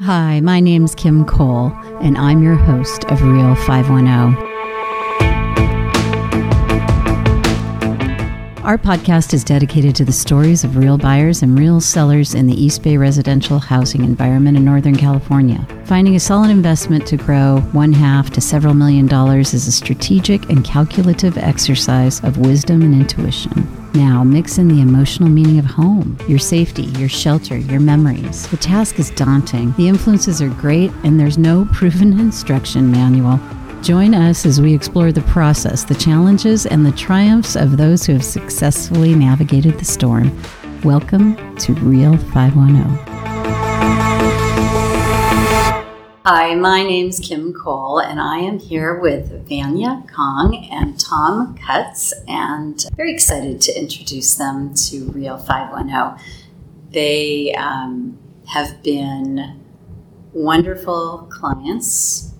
Hi, my name's Kim Cole, and I'm your host of Real 510. Our podcast is dedicated to the stories of real buyers and real sellers in the East Bay residential housing environment in Northern California. Finding a solid investment to grow one half to several million dollars is a strategic and calculative exercise of wisdom and intuition. Now, mix in the emotional meaning of home, your safety, your shelter, your memories. The task is daunting, the influences are great, and there's no proven instruction manual. Join us as we explore the process, the challenges, and the triumphs of those who have successfully navigated the storm. Welcome to Real 510. Hi, my name's Kim Cole, and I am here with Vanya Kong and Tom Cutts, and very excited to introduce them to Real 510. They um, have been wonderful clients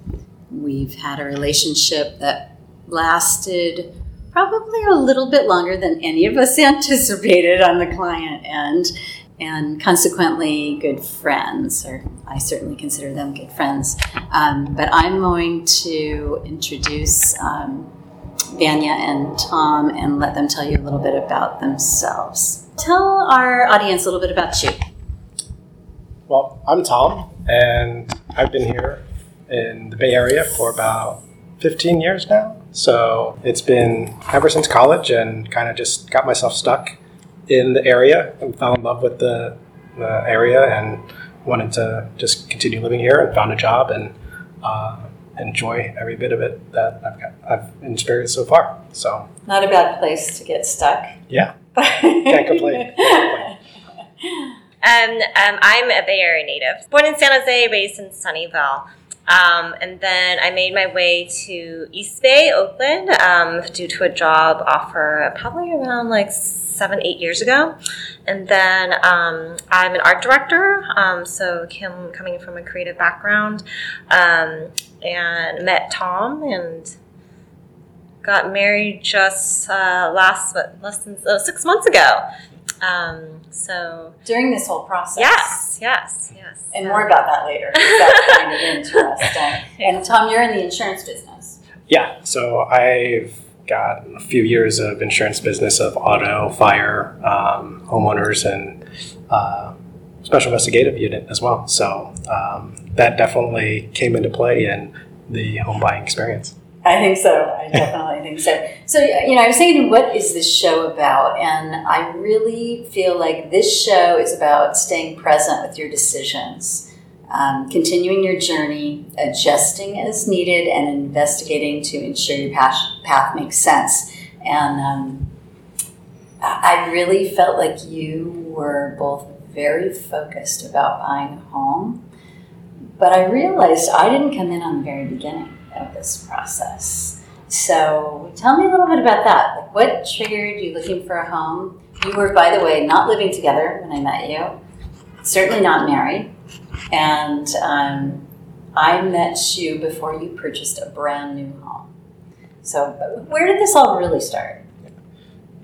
We've had a relationship that lasted probably a little bit longer than any of us anticipated on the client end, and consequently, good friends, or I certainly consider them good friends. Um, but I'm going to introduce um, Vanya and Tom and let them tell you a little bit about themselves. Tell our audience a little bit about you. Well, I'm Tom, and I've been here in the Bay Area for about 15 years now. So it's been ever since college and kind of just got myself stuck in the area and fell in love with the, the area and wanted to just continue living here and found a job and uh, enjoy every bit of it that I've got, I've experienced so far. So not a bad place to get stuck. Yeah, can't complain. Can't complain. Um, um, I'm a Bay Area native, born in San Jose, raised in Sunnyvale. Um, and then I made my way to East Bay, Oakland, um, due to a job offer probably around like seven, eight years ago. And then um, I'm an art director, um, so Kim coming from a creative background, um, and met Tom and got married just uh, last less than uh, six months ago. Um, so during this whole process, yes, yes, yes, and more about that later. That's kind of interesting. And Tom, you're in the insurance business. Yeah, so I've got a few years of insurance business of auto, fire, um, homeowners, and uh, special investigative unit as well. So um, that definitely came into play in the home buying experience. I think so. I definitely think so. So, you know, I was thinking, what is this show about? And I really feel like this show is about staying present with your decisions, um, continuing your journey, adjusting as needed, and investigating to ensure your path, path makes sense. And um, I really felt like you were both very focused about buying a home, but I realized I didn't come in on the very beginning of this process. So tell me a little bit about that. Like what triggered you looking for a home? You were, by the way, not living together when I met you, certainly not married. And um, I met you before you purchased a brand new home. So where did this all really start?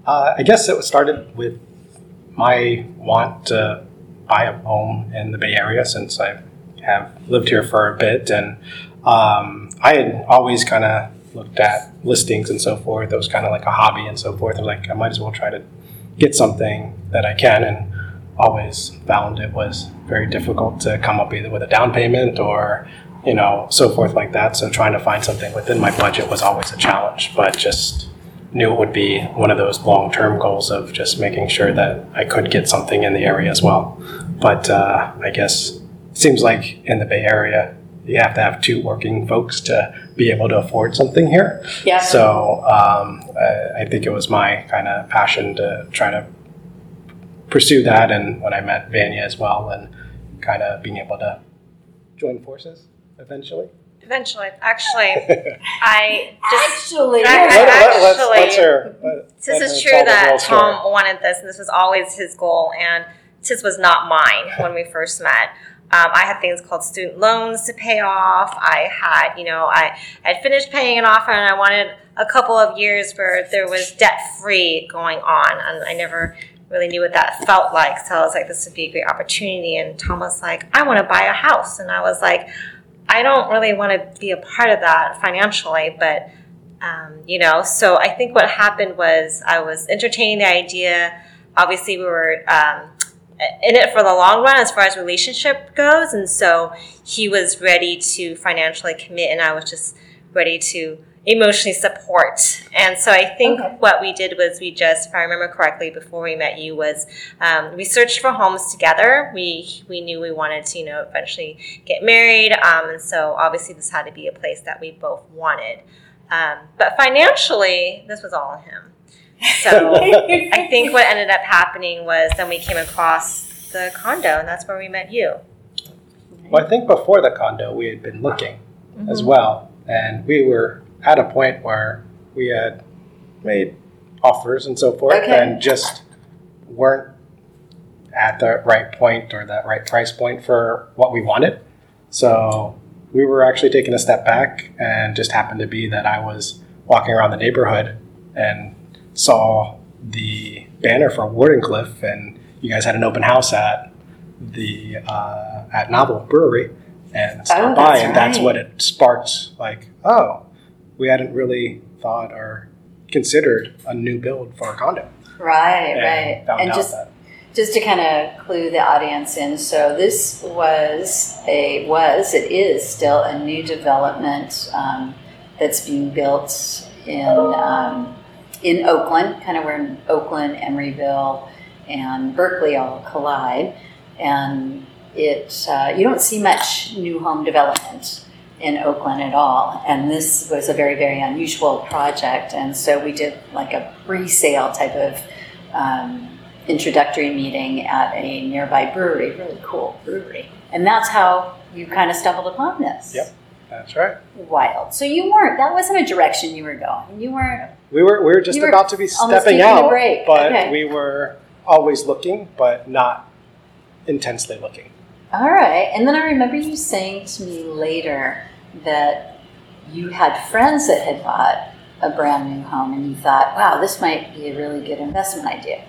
Uh, I guess it started with my want to buy a home in the Bay Area since I have lived here for a bit and um, I had always kind of looked at listings and so forth. It was kind of like a hobby and so forth. I was like, I might as well try to get something that I can, and always found it was very difficult to come up either with a down payment or you know so forth like that. So trying to find something within my budget was always a challenge, but just knew it would be one of those long term goals of just making sure that I could get something in the area as well. But uh, I guess it seems like in the Bay Area, you have to have two working folks to be able to afford something here. Yeah. So um, I, I think it was my kind of passion to try to pursue that, and when I met Vanya as well, and kind of being able to join forces eventually. Eventually, actually, I just actually, I, let, actually, let, let's, her, let, this is true that Tom wanted this, and this was always his goal, and this was not mine when we first met. Um, I had things called student loans to pay off. I had, you know, I had finished paying it off, and I wanted a couple of years where there was debt free going on, and I never really knew what that felt like. So I was like, this would be a great opportunity. And Tom was like, I want to buy a house. And I was like, I don't really want to be a part of that financially, but um, you know, so I think what happened was I was entertaining the idea. Obviously, we were um, in it for the long run as far as relationship goes, and so he was ready to financially commit, and I was just ready to emotionally support. And so I think okay. what we did was we just, if I remember correctly, before we met you, was um, we searched for homes together. We we knew we wanted to, you know, eventually get married, um, and so obviously this had to be a place that we both wanted. Um, but financially, this was all him. So I think what ended up happening was then we came across the condo, and that's where we met you. Well, I think before the condo, we had been looking mm-hmm. as well, and we were at a point where we had made offers and so forth, okay. and just weren't at the right point or that right price point for what we wanted. So we were actually taking a step back, and just happened to be that I was walking around the neighborhood and saw the banner for Wardenclyffe, and you guys had an open house at the uh, at Novel Brewery, and stopped oh, by, and right. that's what it sparked. Like, oh, we hadn't really thought or considered a new build for a condo. Right, and right, and just. That. Just to kind of clue the audience in, so this was a was it is still a new development um, that's being built in um, in Oakland, kind of where Oakland, Emeryville, and Berkeley all collide, and it uh, you don't see much new home development in Oakland at all. And this was a very very unusual project, and so we did like a pre-sale type of. Um, introductory meeting at a nearby brewery, really cool brewery. And that's how you kind of stumbled upon this. Yep. That's right. Wild. So you weren't. That wasn't a direction you were going. You weren't. We were. We were just about to be stepping out, but okay. we were always looking, but not intensely looking. All right. And then I remember you saying to me later that you had friends that had bought a brand new home, and you thought, "Wow, this might be a really good investment idea."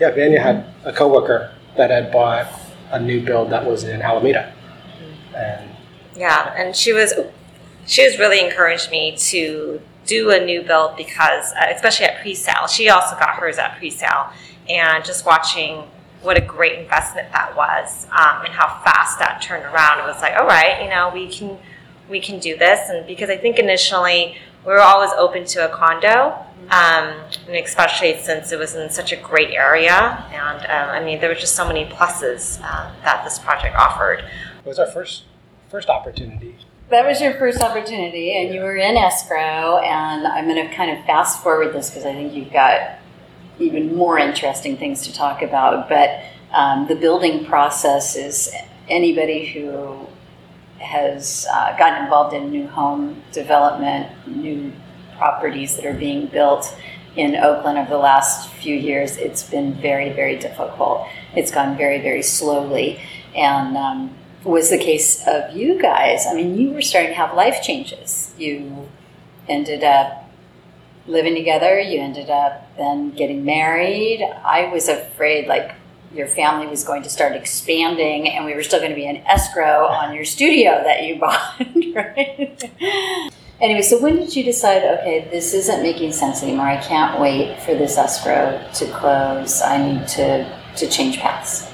Yeah, Vanya had a coworker that had bought a new build that was in Alameda, and yeah, and she was she was really encouraged me to do a new build because, uh, especially at pre-sale, she also got hers at pre-sale, and just watching what a great investment that was, um, and how fast that turned around. It was like, all right, you know, we can we can do this, and because I think initially we were always open to a condo. Um, and especially since it was in such a great area, and um, I mean, there were just so many pluses um, that this project offered. It was our first first opportunity. That was your first opportunity, and you were in escrow. And I'm going to kind of fast forward this because I think you've got even more interesting things to talk about. But um, the building process is anybody who has uh, gotten involved in new home development, new properties that are being built in Oakland over the last few years, it's been very, very difficult. It's gone very, very slowly. And um, was the case of you guys. I mean, you were starting to have life changes. You ended up living together, you ended up then getting married. I was afraid, like, your family was going to start expanding and we were still going to be in escrow on your studio that you bought, right? anyway, so when did you decide, okay, this isn't making sense anymore. I can't wait for this escrow to close. I need to, to change paths.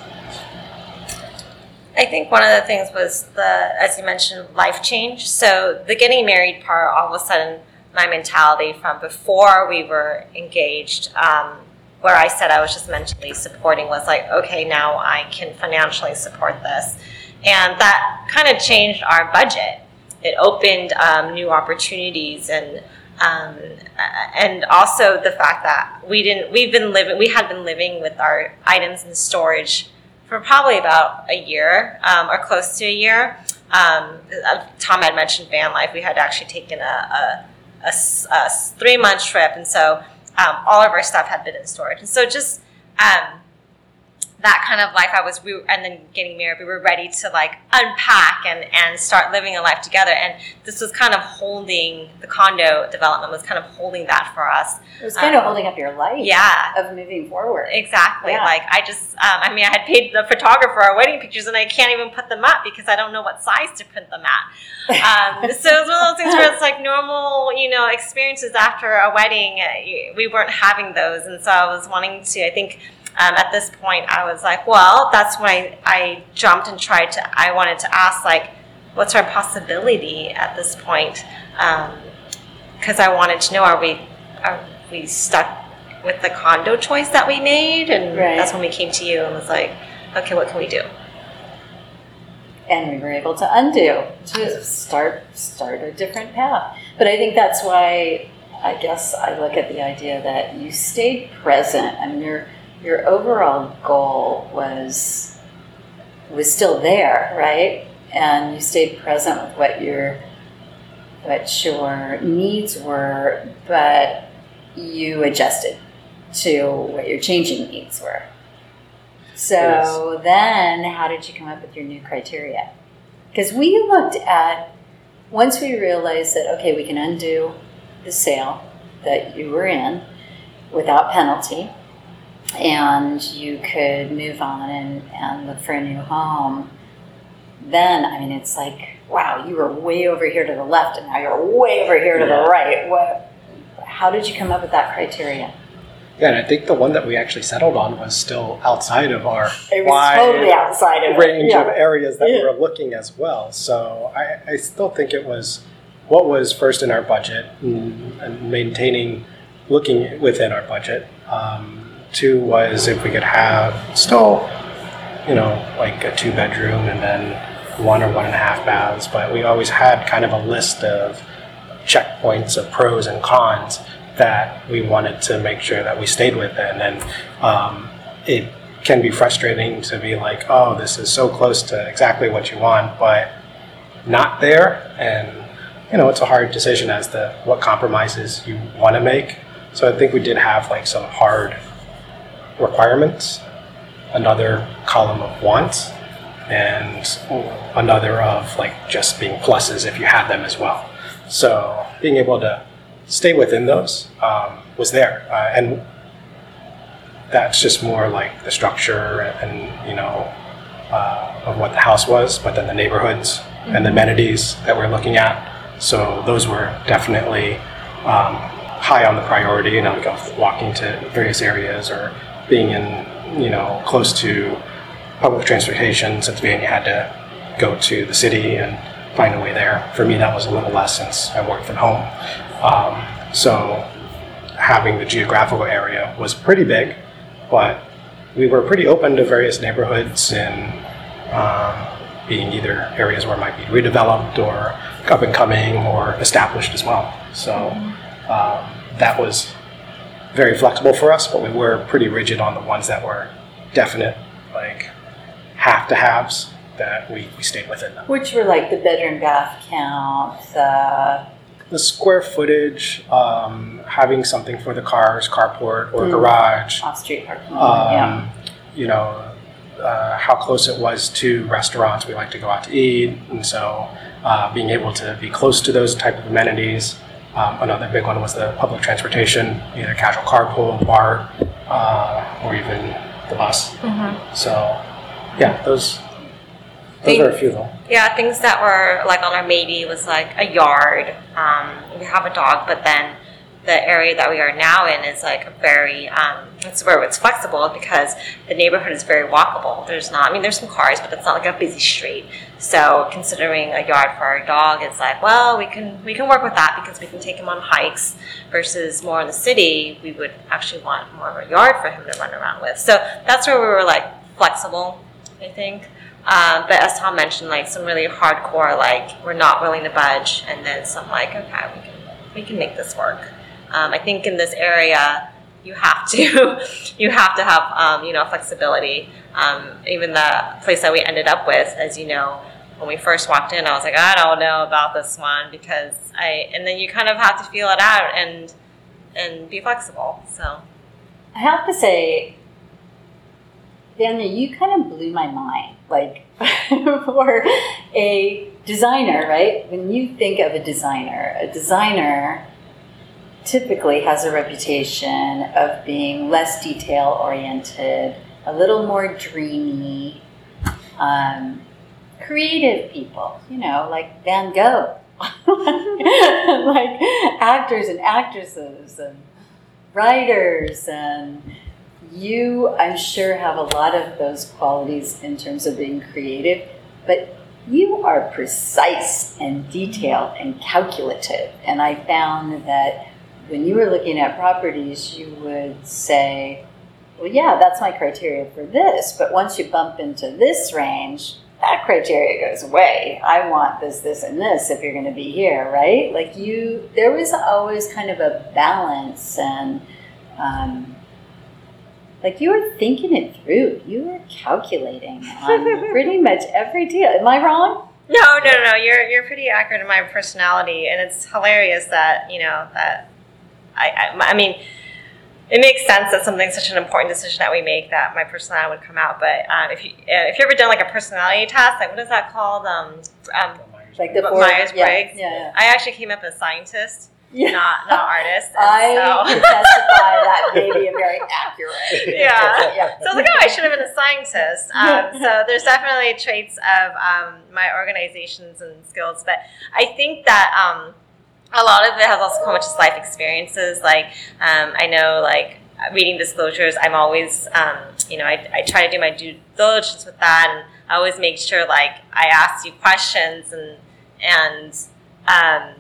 I think one of the things was the, as you mentioned, life change. So the getting married part, all of a sudden, my mentality from before we were engaged, um, where I said I was just mentally supporting, was like, okay, now I can financially support this, and that kind of changed our budget. It opened um, new opportunities and. Um, and also the fact that we didn't we've been living we had been living with our items in storage for probably about a year um, or close to a year. Um, uh, Tom had mentioned van life. We had actually taken a, a, a, a three month trip, and so um, all of our stuff had been in storage. And so just um, that kind of life I was, we were, and then getting married, we were ready to like unpack and, and start living a life together. And this was kind of holding, the condo development was kind of holding that for us. It was kind um, of holding up your life. Yeah. Of moving forward. Exactly. Yeah. Like I just, um, I mean, I had paid the photographer our wedding pictures and I can't even put them up because I don't know what size to print them at. Um, so it's one of those things where it's like normal, you know, experiences after a wedding, uh, we weren't having those. And so I was wanting to, I think, um, at this point, I was like, well, that's when I, I jumped and tried to, I wanted to ask, like, what's our possibility at this point? Because um, I wanted to know, are we, are we stuck with the condo choice that we made? And right. that's when we came to you and was like, okay, what can we do? And we were able to undo, to start, start a different path. But I think that's why I guess I look at the idea that you stayed present. I mean, you're your overall goal was was still there, right? And you stayed present with what your what your needs were, but you adjusted to what your changing needs were. So yes. then, how did you come up with your new criteria? Because we looked at once we realized that okay, we can undo the sale that you were in without penalty and you could move on and, and look for a new home, then, I mean, it's like, wow, you were way over here to the left and now you're way over here to yeah. the right. What, how did you come up with that criteria? Yeah, and I think the one that we actually settled on was still outside of our it was totally outside of range yeah. of areas that yeah. we were looking as well. So I, I, still think it was what was first in our budget and, and maintaining, looking within our budget. Um, Two was if we could have still, you know, like a two bedroom and then one or one and a half baths, but we always had kind of a list of checkpoints of pros and cons that we wanted to make sure that we stayed within. And um, it can be frustrating to be like, oh, this is so close to exactly what you want, but not there. And, you know, it's a hard decision as to what compromises you want to make. So I think we did have like some hard requirements, another column of wants, and another of like just being pluses if you had them as well. So being able to stay within those um, was there, uh, and that's just more like the structure and, you know uh, of what the house was, but then the neighborhoods mm-hmm. and the amenities that we're looking at. So those were definitely um, high on the priority, you know, like walking to various areas or being in, you know, close to public transportation, since being had to go to the city and find a way there. For me, that was a little less since I worked from home. Um, so having the geographical area was pretty big, but we were pretty open to various neighborhoods and um, being either areas where it might be redeveloped or up and coming or established as well. So um, that was very flexible for us, but we were pretty rigid on the ones that were definite, like have to haves that we, we stayed within them. Which were like the bedroom bath count, the the square footage, um, having something for the cars, carport or mm. garage, off street parking. Um, yeah. You know, uh, how close it was to restaurants. We like to go out to eat, and so uh, being able to be close to those type of amenities. Um, another big one was the public transportation, either casual carpool, BART, uh, or even the bus. Mm-hmm. So, yeah, those those are a few of them. Yeah, things that were like on our maybe was like a yard. Um, we have a dog, but then the area that we are now in is like a very um, where it's flexible because the neighborhood is very walkable. There's not I mean there's some cars, but it's not like a busy street. So considering a yard for our dog, it's like well we can we can work with that because we can take him on hikes versus more in the city. We would actually want more of a yard for him to run around with. So that's where we were like flexible, I think. Um, but as Tom mentioned, like some really hardcore, like we're not willing to budge, and then some like okay, we can we can make this work. Um, I think in this area, you have to you have to have um, you know flexibility. Um, even the place that we ended up with, as you know, when we first walked in, I was like, I don't know about this one because I. And then you kind of have to feel it out and and be flexible. So I have to say, Daniel, you kind of blew my mind. Like for a designer, right? When you think of a designer, a designer typically has a reputation of being less detail oriented, a little more dreamy, um, creative people, you know, like Van Gogh, like actors and actresses and writers and you i'm sure have a lot of those qualities in terms of being creative but you are precise and detailed and calculative. And i found that when you were looking at properties you would say well yeah that's my criteria for this but once you bump into this range that criteria goes away. I want this, this, and this if you're going to be here, right? Like you, there was always kind of a balance and, um, like you were thinking it through. You were calculating on pretty much every deal. Am I wrong? No, no, no, no. You're you're pretty accurate in my personality, and it's hilarious that you know that I I, I mean it makes sense that something such an important decision that we make that my personality would come out. But um, if you uh, if you ever done like a personality test, like what is that called? Um, um, like the Myers Briggs. Yeah, yeah, yeah. I actually came up as scientist, Yeah. not not artist. I so- testify that maybe I'm very accurate. Yeah. yeah. So I was like, oh, I should have been a scientist. Um, so there's definitely traits of um, my organizations and skills, but I think that um, a lot of it has also come with just life experiences. Like um, I know, like reading disclosures, I'm always, um, you know, I, I try to do my due diligence with that, and I always make sure, like, I ask you questions and and um,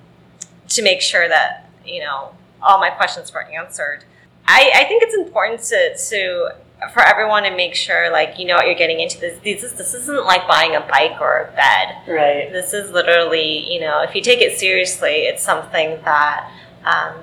to make sure that you know all my questions were answered. I, I think it's important to, to for everyone to make sure like you know what you're getting into. This this, is, this isn't like buying a bike or a bed. Right. This is literally you know if you take it seriously, it's something that um,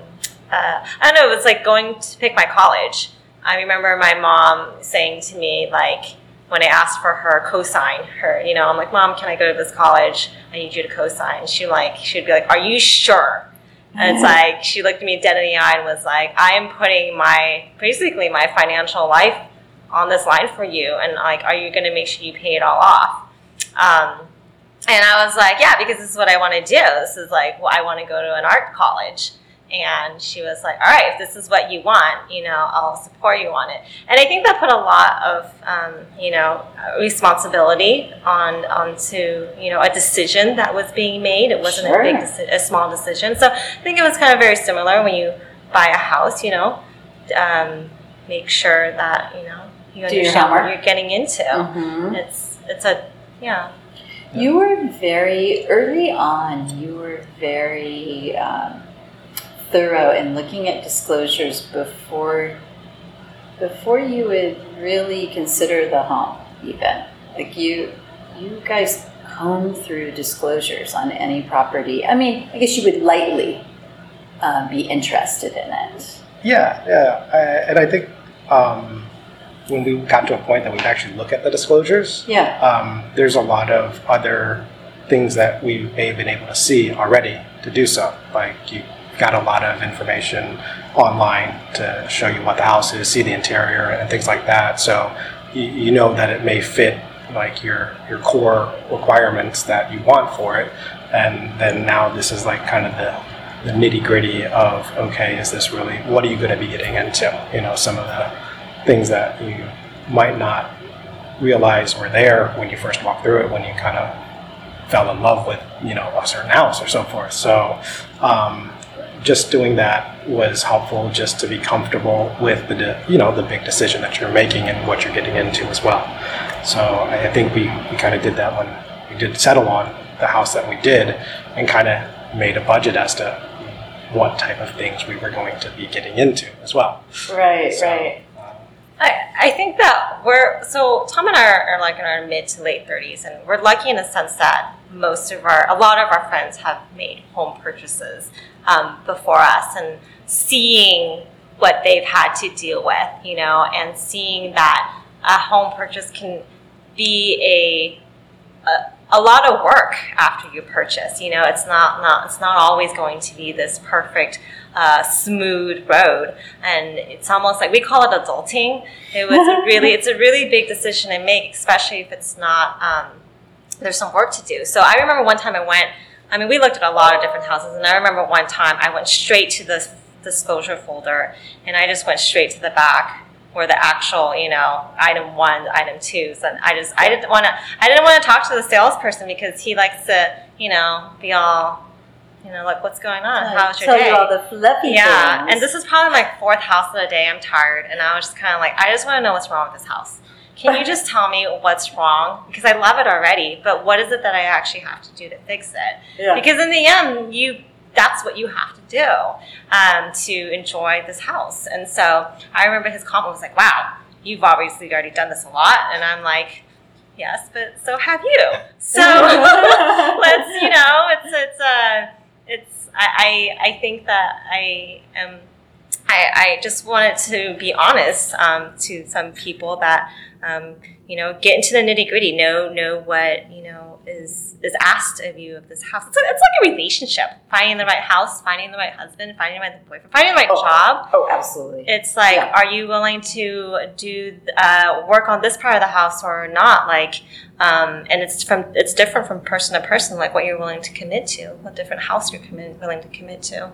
uh, I don't know. It's like going to pick my college. I remember my mom saying to me like when I asked for her cosign, her you know I'm like mom, can I go to this college? I need you to cosign. She like she'd be like, are you sure? And it's like she looked at me dead in the eye and was like, "I am putting my basically my financial life on this line for you, and like, are you going to make sure you pay it all off?" Um, and I was like, "Yeah, because this is what I want to do. This is like, well, I want to go to an art college." And she was like, "All right, if this is what you want, you know, I'll support you on it." And I think that put a lot of, um, you know, responsibility on onto you know a decision that was being made. It wasn't Sure. a big, deci- a small decision. So I think it was kind of very similar when you buy a house. You know, um, make sure that you know you Do your understand what homework. you're getting into. Mhm. It's it's a yeah. You were very early on. You were very um, thorough in looking at disclosures before before you would really consider the home. Even like you, you guys comb through disclosures on any property. I mean, I guess you would lightly um, be interested in it. Yeah, yeah, I, and I think um, when we got to a point that we'd actually look at the disclosures, Yeah. um, there's a lot of other things that we may have been able to see already to do so. Like you got a lot of information online to show you what the house is, see the interior, and things like that. So you, you know that it may fit like your your core requirements that you want for it, and then now this is like kind of the the nitty gritty of okay, is this really what are you going to be getting into? You know, some of the things that you might not realize were there when you first walked through it, when you kind of fell in love with you know a certain house or so forth. So um, just doing that was helpful, just to be comfortable with the de- you know the big decision that you're making and what you're getting into as well. So I I think we, we kind of did that when we did settle on the house that we did, and kind of made a budget as to what type of things we were going to be getting into as well. Right. So, right. I, I think that we're so Tom and I are, are like in our mid to late thirties, and we're lucky in the sense that most of our a lot of our friends have made home purchases um, before us, and seeing what they've had to deal with, you know, and seeing that a home purchase can be a a, a lot of work after you purchase. You know, it's not, not it's not always going to be this perfect, uh, smooth road, and it's almost like we call it adulting. It was a really it's a really big decision to make, especially if it's not um, there's some work to do. So I remember one time I went. I mean, we looked at a lot of different houses, and I remember one time I went straight to the disclosure folder, and I just went straight to the back where the actual, you know, item one, item two. So I just, I didn't want to, I didn't want to talk to the salesperson because he likes to, you know, be all, you know, like what's going on? How's your Tell day? you all the fluffy yeah, things. and this is probably my fourth house of the day. I'm tired, and I was just kind of like, I just want to know what's wrong with this house. Can you just tell me what's wrong? Because I love it already, but what is it that I actually have to do to fix it? Yeah. Because in the end, you that's what you have to do um, to enjoy this house. And so I remember his comment was like, "Wow, you've obviously already done this a lot," and I'm like. Yes, but so have you. So let's, you know, it's it's uh, it's I, I think that I am I, I just wanted to be honest um, to some people that um, you know get into the nitty gritty, know know what you know is is asked of you of this house. It's, it's like a relationship: finding the right house, finding the right husband, finding the right boyfriend, finding the right Oh. job. oh, absolutely. It's like, Yeah. are you willing to do uh, work on this part of the house or not? Like, um, and it's from it's different from person to person. Like what you're willing to commit to, what different house you're commit, willing to commit to.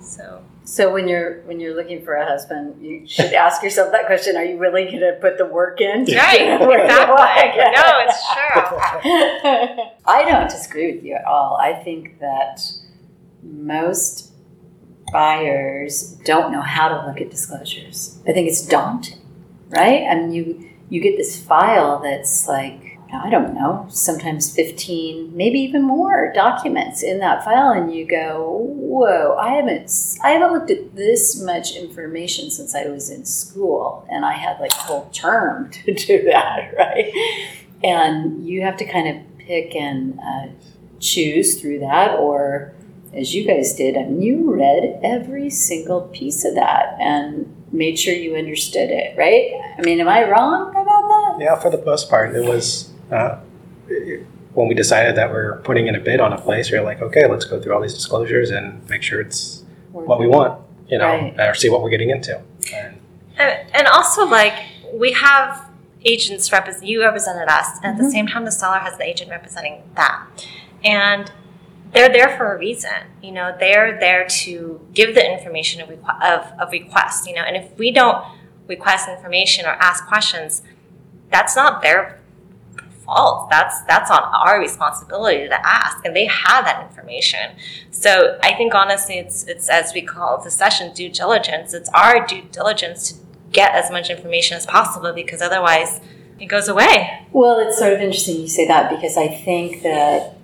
So. So when you're when you're looking for a husband, you should ask yourself that question: Are you really going to put the work in? Right, get where you exactly. No, it's true. I don't disagree with you at all. I think that most buyers don't know how to look at disclosures. I think it's daunting, right? I mean, you you get this file that's like I don't know, sometimes 15, maybe even more documents in that file and you go, "Whoa, I haven't I haven't looked at this much information since I was in school." And I had like a whole term to do that, right? And you have to kind of pick and uh, choose through that or as you guys did, I mean, you read every single piece of that and made sure you understood it, right? I mean, am I wrong about that? Yeah, for the most part, it was uh, when we decided that we are putting in a bid on a place. We are like, okay, let's go through all these disclosures and make sure it's what we want, you know, Right. or see what we're getting into. And And, and also, like, we have agents represent, you represented us, and at the Mhm. same time, the seller has the agent representing that. And they're there for a reason. You know, they're there to give the information of, requ- of, of request, you know, and if we don't request information or ask questions, that's not their fault. That's that's on our responsibility to ask, and they have that information. So I think honestly, it's it's as we call the session due diligence. It's our due diligence to get as much information as possible because otherwise it goes away. Well, it's sort of interesting you say that because I think that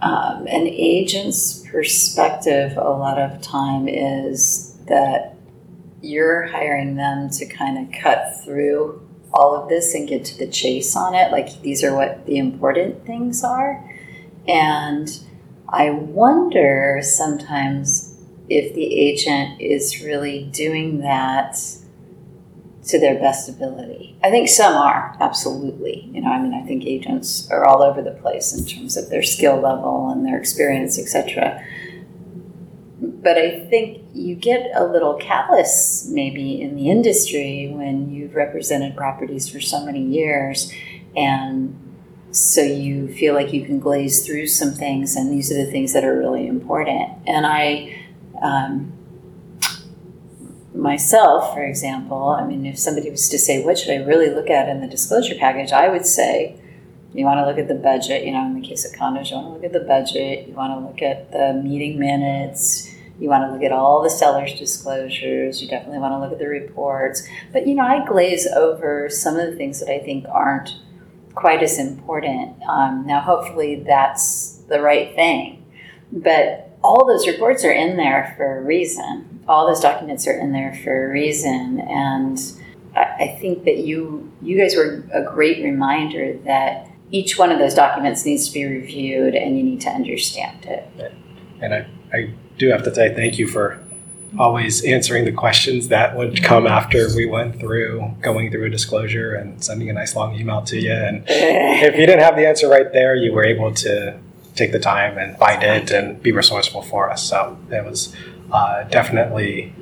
um, an agent's perspective a lot of time is that you're hiring them to kind of cut through all of this and get to the chase on it. Like these are what the important things are. And I wonder sometimes if the agent is really doing that to their best ability. I think some are, absolutely. You know, I mean, I think agents are all over the place in terms of their skill level and their experience, etc. But I think you get a little callous maybe in the industry when you've represented properties for so many years and so you feel like you can glaze through some things and these are the things that are really important. And I um, myself, for example, I mean, if somebody was to say, what should I really look at in the disclosure package? I would say, you want to look at the budget. You know, in the case of condos, you want to look at the budget. You want to look at the meeting minutes. You want to look at all the seller's disclosures. You definitely want to look at the reports. But, you know, I glaze over some of the things that I think aren't quite as important. Um, now, hopefully, that's the right thing. But all those reports are in there for a reason. All those documents are in there for a reason, and I, I think that you you guys were a great reminder that each one of those documents needs to be reviewed, and you need to understand it. and I, I do have to say thank you for always answering the questions that would come after we went through going through a disclosure and sending a nice long email to you. And if you didn't have the answer right there, you were able to take the time and find it and be resourceful for us. So it was uh, definitely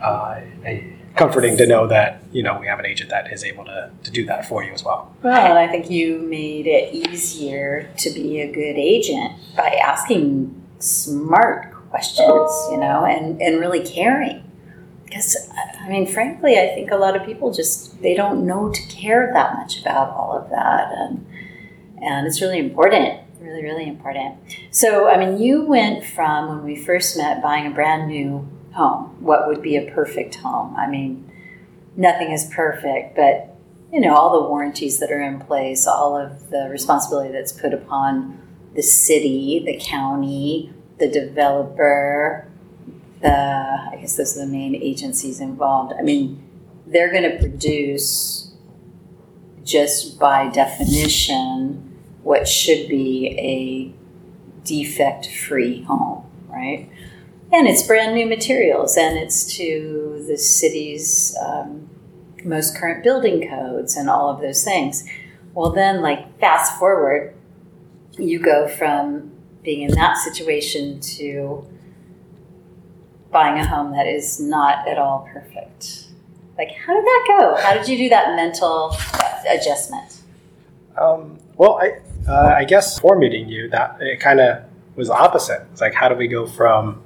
uh, a comforting to know that you know we have an agent that is able to, to do that for you as well. Well, and I think you made it easier to be a good agent by asking smart questions, you know, and, and really caring. Because, I mean, frankly, I think a lot of people just, they don't know to care that much about all of that. And, and it's really important, really, really important. So, I mean, you went from when we first met buying a brand new home, what would be a perfect home? I mean, nothing is perfect, but you know, all the warranties that are in place, all of the responsibility that's put upon the city, the county, the developer, the I guess those are the main agencies involved. I mean, they're going to produce just by definition what should be a defect-free home, right? And it's brand new materials, and it's to the city's um, most current building codes and all of those things. Well, then, like fast forward, you go from being in that situation to buying a home that is not at all perfect. Like, how did that go? How did you do that mental adjustment? Um, well, I, uh, I guess for meeting you, that it kind of was opposite. It's like, how do we go from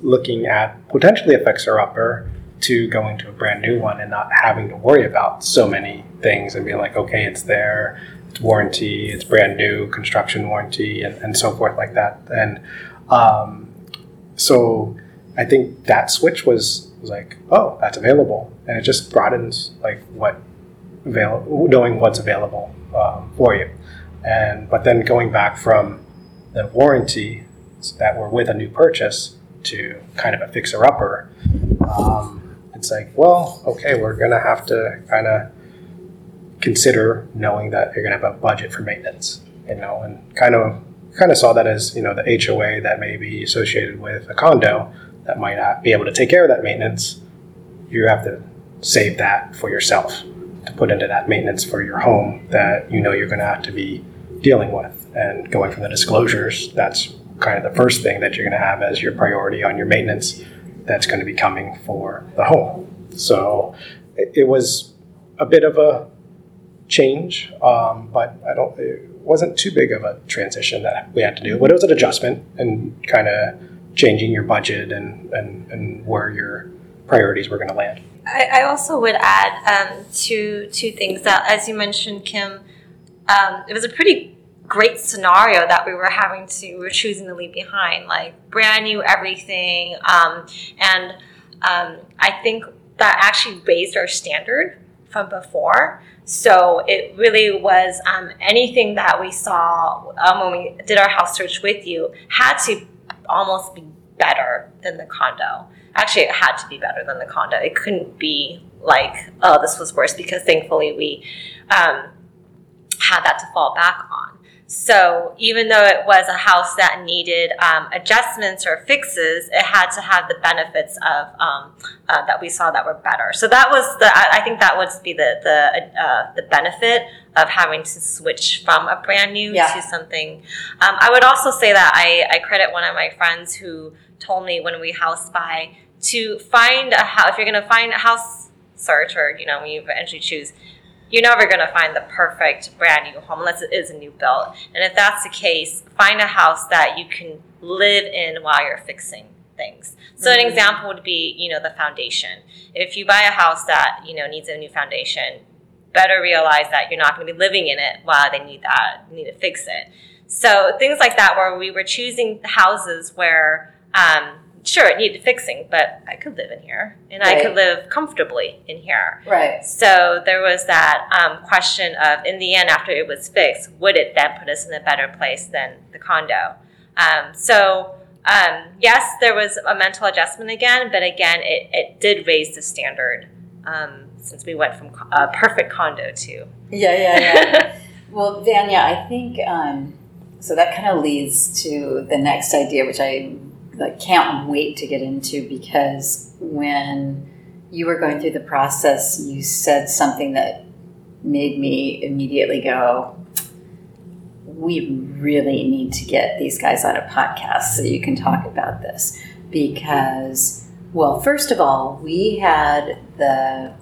looking at potentially a fixer upper to going to a brand new one and not having to worry about so many things and being like, okay, it's there, warranty, it's brand new, construction warranty, and, and so forth like that. And um, so I think that switch was, was like, oh, that's available, and it just broadens like what available, knowing what's available um, for you. And but then going back from the warranty that were with a new purchase to kind of a fixer upper, um, it's like, well, okay, we're gonna have to kind of consider knowing that you're going to have a budget for maintenance, you know, and kind of kind of saw that as you know the HOA that may be associated with a condo that might not be able to take care of that maintenance. You have to save that for yourself to put into that maintenance for your home that you know you're going to have to be dealing with. And going from the disclosures, that's kind of the first thing that you're going to have as your priority on your maintenance that's going to be coming for the home. So it was a bit of a change, um, but I don't. It wasn't too big of a transition that we had to do, but it was an adjustment and kind of changing your budget and, and, and where your priorities were going to land. I, I, also would add um, two two things that, as you mentioned, Kim, um, it was a pretty great scenario that we were having to we were choosing to leave behind, like brand new everything, um, and um, I think that actually raised our standard from before. So it really was um, anything that we saw um, when we did our house search with you had to almost be better than the condo. Actually, it had to be better than the condo. It couldn't be like, oh, this was worse because thankfully we um, had that to fall back on. So even though it was a house that needed um, adjustments or fixes, it had to have the benefits of um, uh, that we saw that were better. So that was the I, think that would be the the uh, the benefit of having to switch from a brand new yeah. to something. Um, I would also say that I, I credit one of my friends who told me when we house buy to find a house if you're going to find a house search or you know when you eventually choose you're never going to find the perfect brand new home unless it is a new build. And if that's the case, find a house that you can live in while you're fixing things. So mm-hmm. an example would be, you know, the foundation. If you buy a house that, you know, needs a new foundation, better realize that you're not going to be living in it while they need that, need to fix it. So things like that where we were choosing houses where um, sure, it needed fixing, but I could live in here and right. I could live comfortably in here. Right. So there was that um, question of, in the end, after it was fixed, would it then put us in a better place than the condo? Um, so, um, yes, there was a mental adjustment again, but again, it, it did raise the standard um, since we went from a perfect condo to. Yeah, yeah, yeah. well, Vanya, I think um, so that kind of leads to the next idea, which I like can't wait to get into because when you were going through the process, you said something that made me immediately go, we really need to get these guys on a podcast so you can talk about this. Because, well, first of all, we had the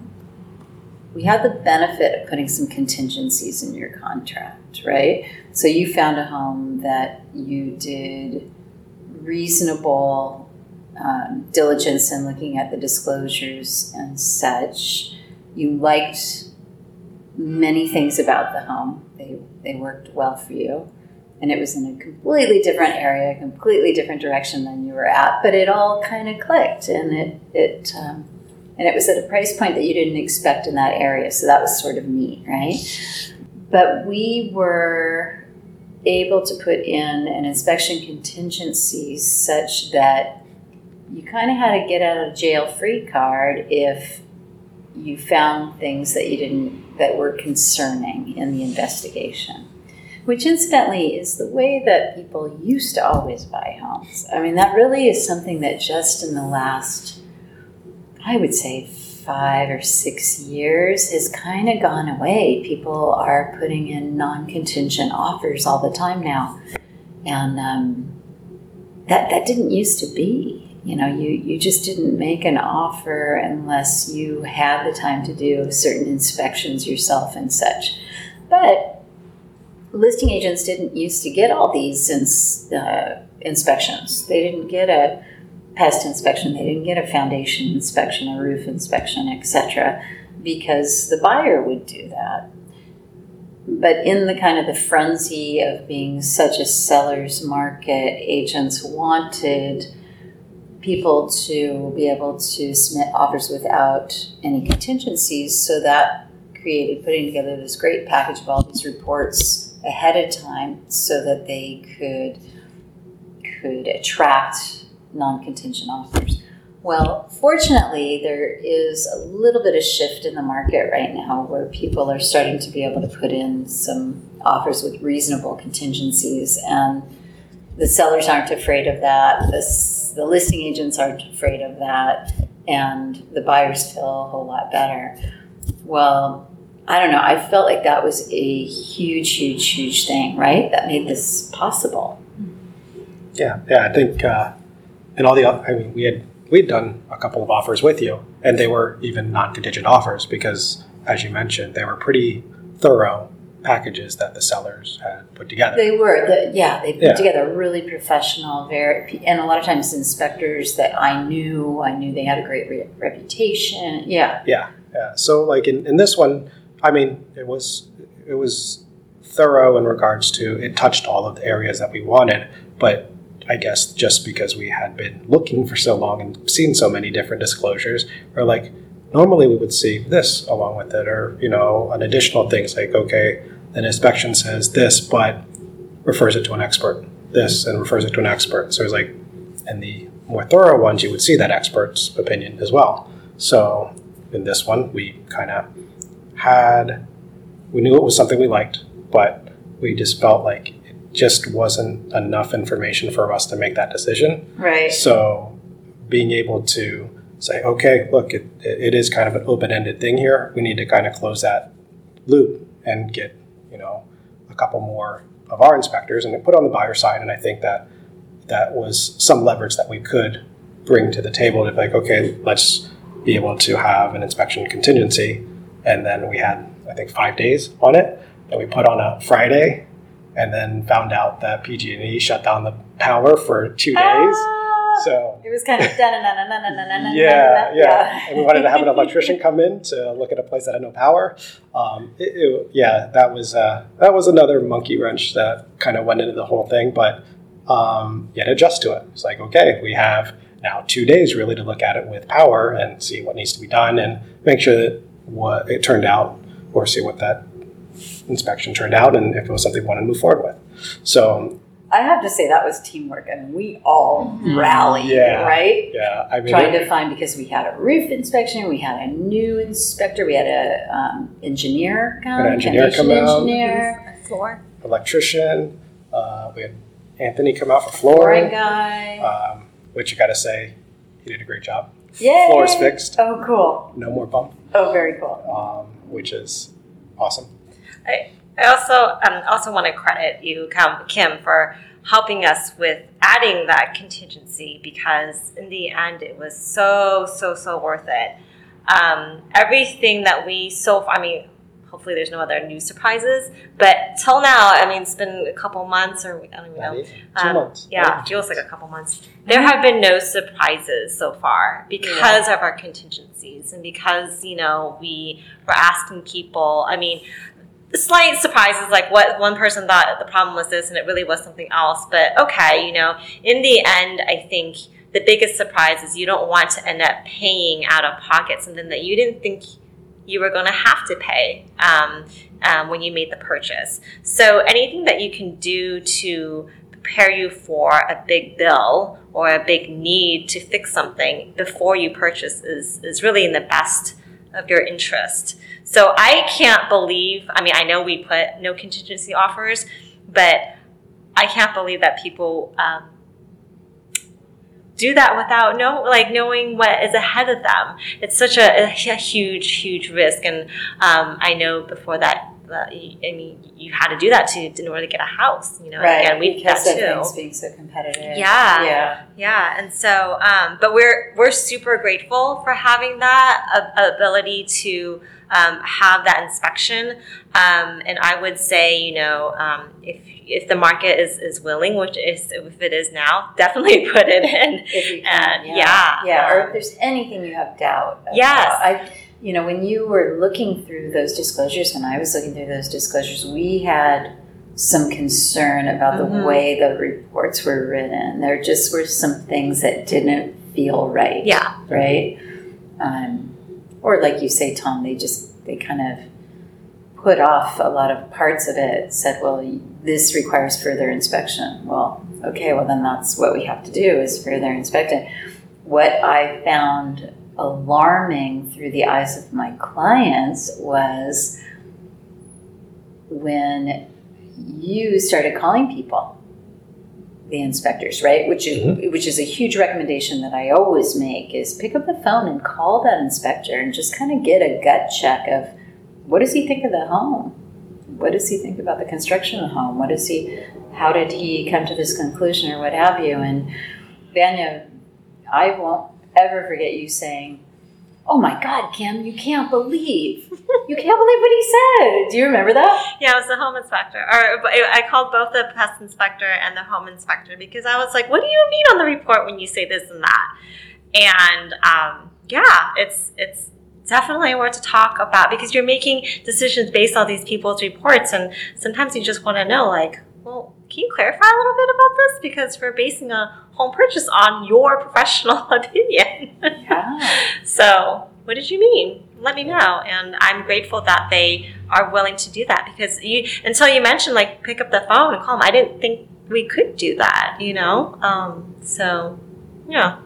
we had the benefit of putting some contingencies in your contract, right? So you found a home that you did reasonable um, diligence in looking at the disclosures and such. You liked many things about the home. They, they worked well for you. And it was in a completely different area, completely different direction than you were at, but it all kind of clicked and it, it um, and it was at a price point that you didn't expect in that area. So that was sort of neat, right? But we were able to put in an inspection contingency such that you kind of had a get out of jail free card if you found things that you didn't that were concerning in the investigation. Which incidentally is the way that people used to always buy homes. I mean that really is something that just in the last i would say five or six years has kind of gone away. People are putting in non-contingent offers all the time now. And um, that that didn't used to be you know you, you just didn't make an offer unless you had the time to do certain inspections yourself and such. But listing agents didn't used to get all these ins, uh, inspections. They didn't get a pest inspection they didn't get a foundation inspection a roof inspection etc because the buyer would do that but in the kind of the frenzy of being such a seller's market agents wanted people to be able to submit offers without any contingencies. So that created putting together this great package of all these reports ahead of time so that they could could attract non-contingent offers. Well, fortunately, there is a little bit of shift in the market right now where people are starting to be able to put in some offers with reasonable contingencies and the sellers aren't afraid of that. The, the listing agents aren't afraid of that. And the buyers feel a whole lot better. Well, I don't know. I felt like that was a huge, huge, huge thing, right? That made this possible. Yeah, yeah. I think, uh, and all the, other, I mean, we had we'd done a couple of offers with you, and they were even non-contingent offers because, as you mentioned, they were pretty thorough packages that the sellers had put together. They were, the, yeah, they put Yeah. together really professional, very, and a lot of times inspectors that I knew, I knew they had a great re- reputation. Yeah, Yeah, yeah. So like in, in this one, I mean, it was it was thorough in regards to it touched all of the areas that we wanted, but I guess just because we had been looking for so long and seen so many different disclosures, or like normally we would see this along with it, or you know, an additional things like okay, an inspection says this, but refers it to an expert, this and refers it to an expert. So it's like, and the more thorough ones, you would see that expert's opinion as well. So in this one, we kind of had, we knew it was something we liked, but we just felt like just wasn't enough information for us to make that decision. right. So being able to say, okay, look, it, it is kind of an open ended thing here. We need to kind of close that loop and get, you know, a couple more of our inspectors and put on the buyer side. And I think that that was some leverage that we could bring to the table to be like, okay, let's be able to have an inspection contingency. And then we had, I think, five days on it that we put on a Friday and then found out that PG&E shut down the power for two days. Ah, So it was kind of yeah, yeah. And we wanted to have an electrician come in to look at a place that had no power. Um, it, it- yeah, that was uh, that was another monkey wrench that kind of went into the whole thing. But um, you had to adjust to it. It's like okay, we have now two days really to look at it with power and see what needs to be done and make sure that what it turned out or see what that inspection turned out and if it was something we wanted to move forward with. So I have to say that was teamwork. I mean, we all rallied, Yeah. right? yeah, I mean, Trying it- to find because we had a roof inspection, we had a new inspector, we had a um, engineer come, An engineer come foundation out. engineer, Floor. electrician. Uh, we had Anthony come out for flooring flooring. guy. Um, which you got to say, he did a great job. Yay! Floor's fixed. Oh, cool. No more bump, Oh, very cool. um, which is awesome. I also um, also want to credit you, Kim, Kim, for helping us with adding that contingency because in the end it was so so so worth it. Um, everything that we so far, I mean, hopefully there's no other new surprises, but till now, I mean, it's been a couple months or I don't even know. Two Um, months. Yeah, it feels like a couple months. There have been no surprises so far because of our contingencies and because, you know, we were asking people. I mean, slight surprises like what one person thought the problem was this and it really was something else. But okay, you know, in the end, I think the biggest surprise is you don't want to end up paying out of pocket something that you didn't think you were going to have to pay um, um, when you made the purchase. So anything that you can do to prepare you for a big bill or a big need to fix something before you purchase is, is really in the best of your interest. So I can't believe, I mean, I know we put no contingency offers, but I can't believe that people um, do that without know like knowing what is ahead of them. It's such a, a huge, huge risk, and um, I know before that. Uh, I mean, you had to do that to in order to get a house. You know, Right. again, we because that of too. things being so competitive. Yeah. Yeah. Yeah, and so, um, but we're we're super grateful for having that ability to um, have that inspection. Um, and I would say, you know, um, if if the market is, is willing, which is if it is now, definitely put it in. If you can, And, yeah. yeah, Yeah, or um, if there's anything you have doubt about. Yes. I, you know, when you were looking through those disclosures, when I was looking through those disclosures, we had some concern about the Mhm. way the reports were written. There just were some things that didn't feel right. Yeah. Right? Um, or like you say, Tom, they just, they kind of put off a lot of parts of it, said, well, this requires further inspection. Well, okay, well, then that's what we have to do is further inspect it. What I found alarming through the eyes of my clients was when you started calling people the inspectors right? Which is mm-hmm. which is a huge recommendation that i always make is pick up the phone and call that inspector and just kind of get a gut check of what does he think of the home? What does he think about the construction of the home? What does he how did he come to this conclusion or what have you? And vanya i won't ever forget you saying oh my god kim you can't believe you can't believe what he said do you remember that Yeah, it was the home inspector. Or I called both the pest inspector and the home inspector because I was like, "What do you mean on the report when you say this and that?" And um, yeah, it's it's definitely worth to talk about because you're making decisions based on these people's reports, and sometimes you just want to know, like, well, can you clarify a little bit about this because we're basing a home purchase on your professional opinion. yeah So, what did you mean? Let me know. And I'm grateful that they are willing to do that because you, until you mentioned like pick up the phone and call them, I didn't think we could do that, you know? Um, so, yeah.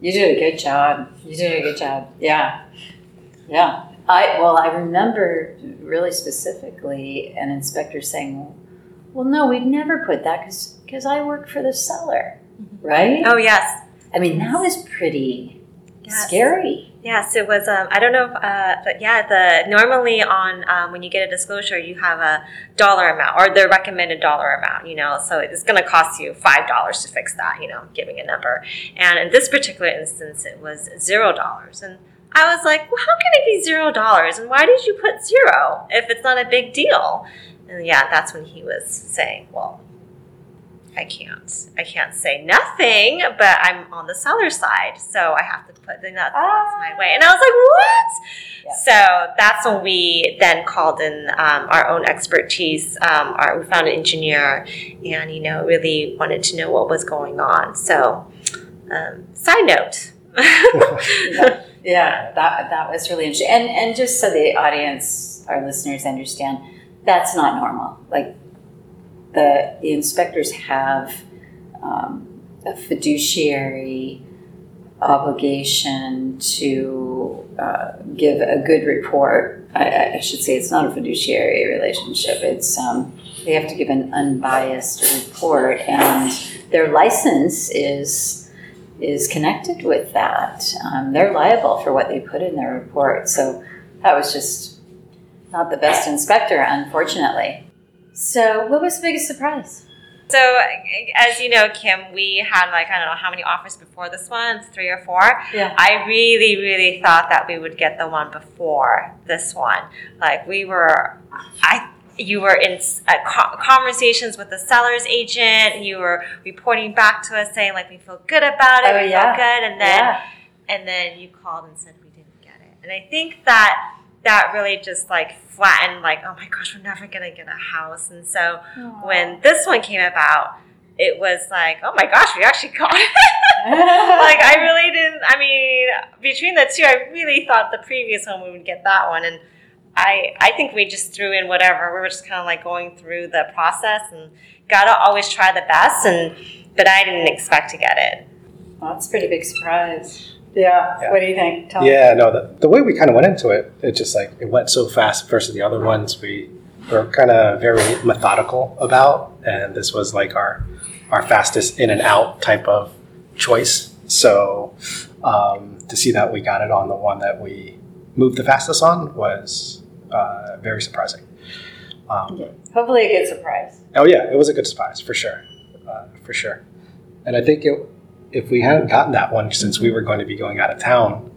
You did a good job. You did a good job. Yeah. Yeah. I well, I remember really specifically an inspector saying, "Well, no, we'd never put that because because I work for the seller, right?" Oh, yes. I mean, that was pretty Yes. scary. Yes, it was. Um, I don't know, if, uh, but yeah, the normally on um, when you get a disclosure, you have a dollar amount or the recommended dollar amount. You know, so it's going to cost you five dollars to fix that. You know, giving a number. And in this particular instance, it was zero dollars. And I was like, well, how can it be zero dollars? And why did you put zero if it's not a big deal? And yeah, that's when he was saying, well. I can't. I can't say nothing, but I'm on the seller side, so I have to put the that, that's my way. And I was like, what? Yeah. So that's when we then called in um, our own expertise. Um, our, we found an engineer, and you know, really wanted to know what was going on. So, um, side note. yeah, yeah, that that was really interesting. And and just so the audience, our listeners understand, that's not normal. Like the the inspectors have um, a fiduciary obligation to uh, give a good report. I, I should say it's not a fiduciary relationship. It's um, they have to give an unbiased report, and their license is is connected with that. Um, they're liable for what they put in their report. So that was just not the best inspector, unfortunately. So, what was the biggest surprise? So, as you know, Kim, we had like, I don't know how many offers before this one, three or four. Yeah. I really, really thought that we would get the one before this one. Like, we were, I, you were in uh, co- conversations with the seller's agent. You were reporting back to us saying like we feel good about it. Oh, we yeah. feel good, and then Yeah. and then you called and said we didn't get it. And I think that that really just like flattened like oh my gosh we're never gonna get a house. And so when this one came about, it was like oh my gosh we actually got it. like I really didn't. I mean, between the two, I really thought the previous one we would get that one, and I I think we just threw in whatever. We were just kind of like going through the process, and gotta always try the best. And but I didn't expect to get it. Well, that's a pretty big surprise. Yeah. Yeah. What do you think, Tom? Yeah, no, the, the way we kind of went into it, it just like it went so fast versus the other ones we were kind of very methodical about, and this was like our our fastest in and out type of choice. So um, to see that we got it on the one that we moved the fastest on was uh, very surprising. Um, Okay. Hopefully, a good surprise. Oh yeah, it was a good surprise for sure, uh, for sure. And I think it, if we hadn't gotten that one, since we were going to be going out of town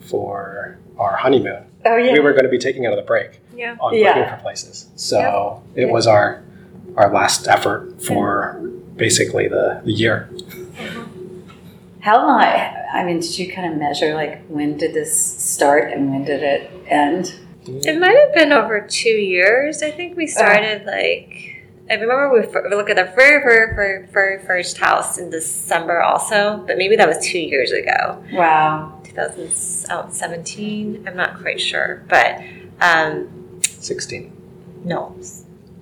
for our honeymoon, Oh yeah. we were going to be taking another break Yeah. on Yeah. looking for places. So it was our our last effort for basically the, the year. Mm-hmm. How long? I mean, did you kind of measure like when did this start and when did it end? It might have been over two years. I think we uh-huh. started like. I remember we, fir- we looked at the very, very, very, very first house in December also, but maybe that was two years ago, Wow. 2017. I'm not quite sure, but um, Sixteen. no,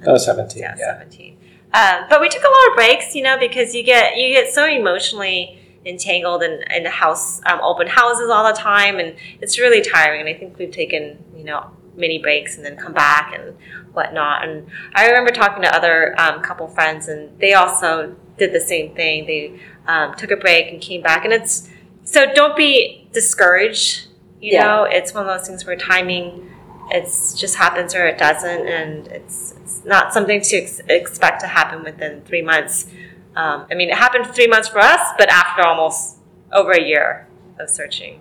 Oh, 17. yeah, Yeah. 17. Um, but we took a lot of breaks, you know, because you get you get so emotionally entangled in, in house um, open houses all the time, and it's really tiring. And I think we've taken you know mini breaks and then come back and whatnot. And I remember talking to other um, couple friends, and they also did the same thing. They um, took a break and came back, and it's so don't be discouraged. You Yeah. know, it's one of those things where timing it's just happens or it doesn't, and it's, it's not something to ex- expect to happen within three months. Um, I mean, it happened three months for us, but after almost over a year of searching.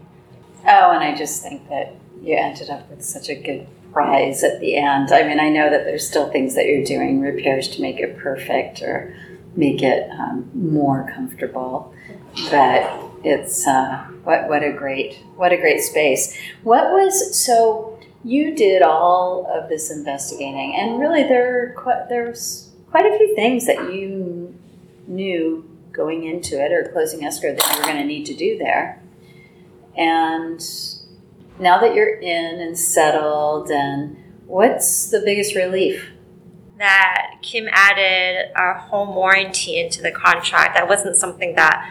Oh, and I just think that you ended up with such a good prize at the end. I mean, I know that there's still things that you're doing, repairs to make it perfect or make it um, more comfortable, but it's uh, what what a great what a great space. What was so you did all of this investigating, and really there there's quite a few things that you knew going into it or closing escrow that you were going to need to do there. And now that you're in and settled, and what's the biggest relief? That Kim added our home warranty into the contract. That wasn't something that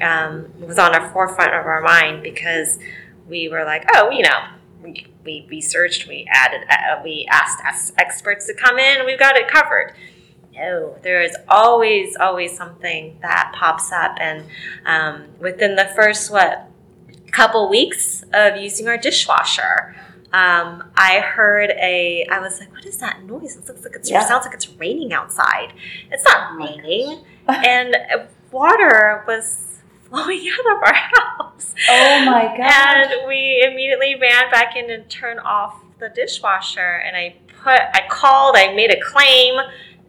um, was on our forefront of our mind because we were like, oh, you know, we, we researched, we added, uh, we asked ex- experts to come in, and we've got it covered. No, there is always, always something that pops up, and um, within the first what couple weeks of using our dishwasher, um, I heard a. I was like, "What is that noise? It looks like it's, Yeah. it sounds like it's raining outside. It's not raining." and water was flowing out of our house. Oh my God. And we immediately ran back in and turned off the dishwasher. And I put, I called, I made a claim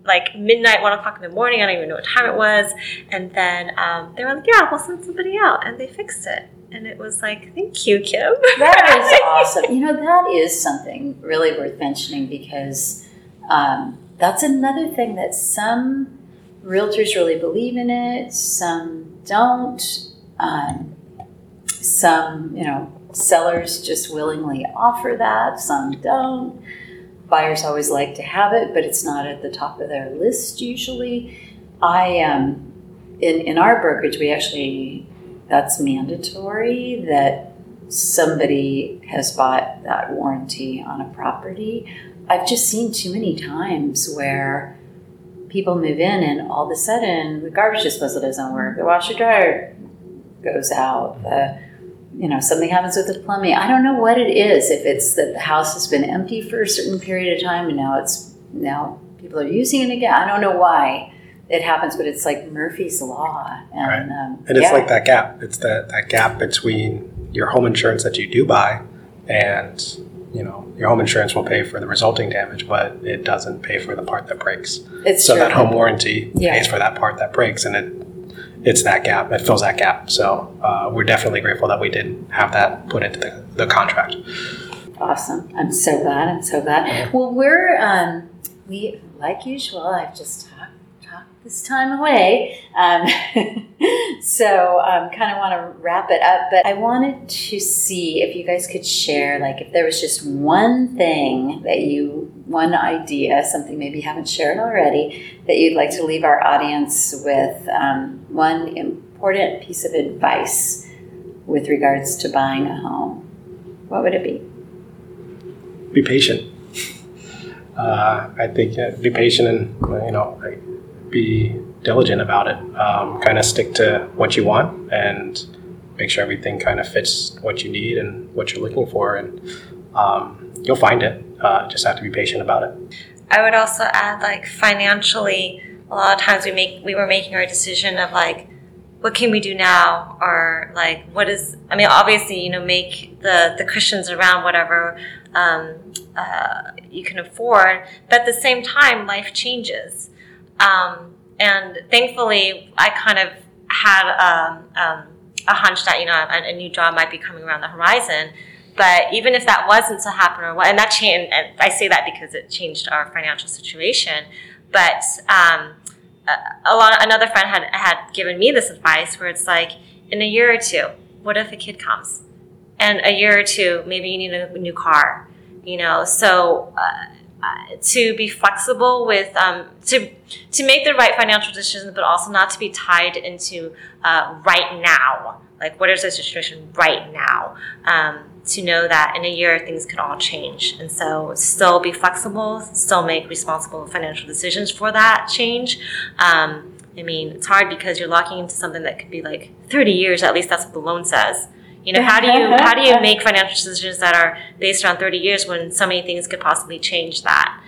like midnight, one o'clock in the morning. I don't even know what time it was. And then um, they were like, yeah, we'll send somebody out. And they fixed it. And it was like, thank you, Kim. That is awesome. You know, that is something really worth mentioning because um, that's another thing that some realtors really believe in it, some don't. Um, some, you know, sellers just willingly offer that, some don't. Buyers always like to have it, but it's not at the top of their list usually. I um, in in our brokerage, we actually that's mandatory that somebody has bought that warranty on a property. I've just seen too many times where people move in and all of a sudden the garbage disposal doesn't work, the washer dryer goes out, the you know something happens with the plumbing. I don't know what it is. If it's that the house has been empty for a certain period of time and now it's now people are using it again. I don't know why it happens, but it's like Murphy's law. And, Right. um, And it's yeah. like that gap. It's that, that gap between your home insurance that you do buy and, you know, your home insurance will pay for the resulting damage, but it doesn't pay for the part that breaks. it's so true. that home warranty Yeah. pays for that part that breaks and it it's that gap. It fills that gap. So uh, we're definitely grateful that we did have that put into the, the contract. Awesome. I'm so glad. I'm so glad. Well, we're, um, we, like usual, I've just talked this time away. Um, so um, kind of want to wrap it up, but I wanted to see if you guys could share, like, if there was just one thing that you, one idea, something maybe you haven't shared already, that you'd like to leave our audience with, um, one important piece of advice with regards to buying a home. What would it be? Be patient. Uh, I think uh, be patient and you know be diligent about it. Um, kind of stick to what you want and make sure everything kind of fits what you need and what you're looking for, and um, you'll find it. Uh, just have to be patient about it. I would also add like financially, a lot of times we make we were making our decision of like what can we do now or like what is I mean obviously you know make the the cushions around whatever um, uh, you can afford but at the same time life changes um, and thankfully I kind of had um, um, a hunch that you know a, a new job might be coming around the horizon but even if that wasn't to happen or what, and that changed, and I say that because it changed our financial situation. But um, a, a lot, another friend had had given me this advice where it's like, in a year or two, what if a kid comes, and a year or two, maybe you need a new car, you know. So uh, to be flexible with um, to to make the right financial decisions, but also not to be tied into uh, right now. Like, what is the situation right now? Um, to know that in a year things could all change, and so still be flexible, still make responsible financial decisions for that change. Um, I mean, it's hard because you're locking into something that could be like 30 years. At least that's what the loan says. You know, how do you how do you make financial decisions that are based around 30 years when so many things could possibly change that?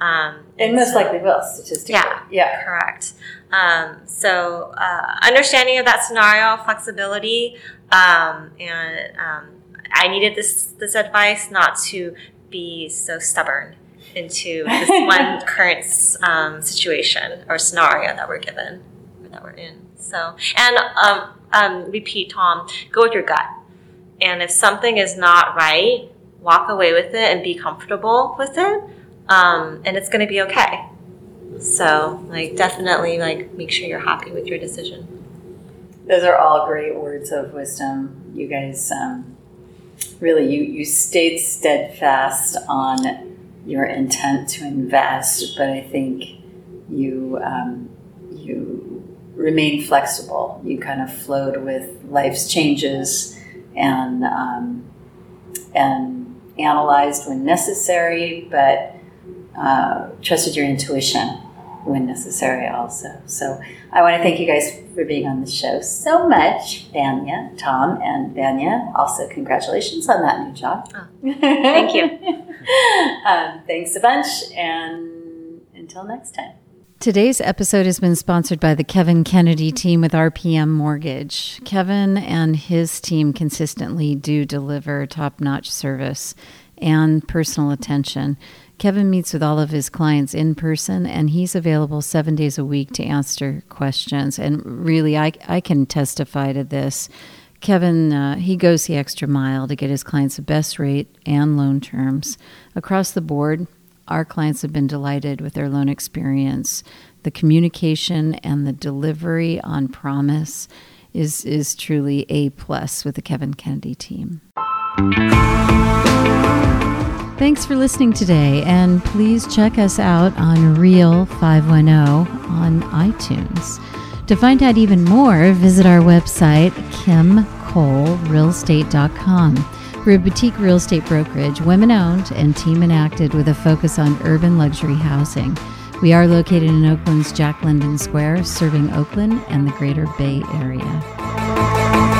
Um, And most likely will, statistically. Yeah. Yeah. Correct. Um, so, uh, understanding of that scenario, flexibility, um, and um, I needed this this advice not to be so stubborn into this one current um, situation or scenario that we're given or that we're in. So, and um, um, repeat, Tom, go with your gut. And if something is not right, walk away with it and be comfortable with it, um, and it's going to be okay. So, like, definitely, like, make sure you're happy with your decision. Those are all great words of wisdom. You guys, um, really, you, you stayed steadfast on your intent to invest, but I think you um, you remain flexible. You kind of flowed with life's changes and um, and analyzed when necessary, but uh, trusted your intuition when necessary also. So I want to thank you guys for being on the show so much, Vanya, Tom, and Vanya. Also, congratulations on that new job. Oh, thank you. um, thanks a bunch, and until next time. Today's episode has been sponsored by the Kevin Kennedy team with RPM Mortgage. Kevin and his team consistently do deliver top notch service and personal attention. Kevin meets with all of his clients in person, and he's available seven days a week to answer questions. And really, I, I can testify to this. Kevin, uh, he goes the extra mile to get his clients the best rate and loan terms. Across the board, our clients have been delighted with their loan experience. The communication and the delivery on promise is, is truly A plus with the Kevin Kennedy team. Thanks for listening today, and please check us out on Real 510 on iTunes. To find out even more, visit our website, kimcolerealestate.com. We're a boutique real estate brokerage, women owned and team enacted with a focus on urban luxury housing. We are located in Oakland's Jack London Square, serving Oakland and the greater Bay Area.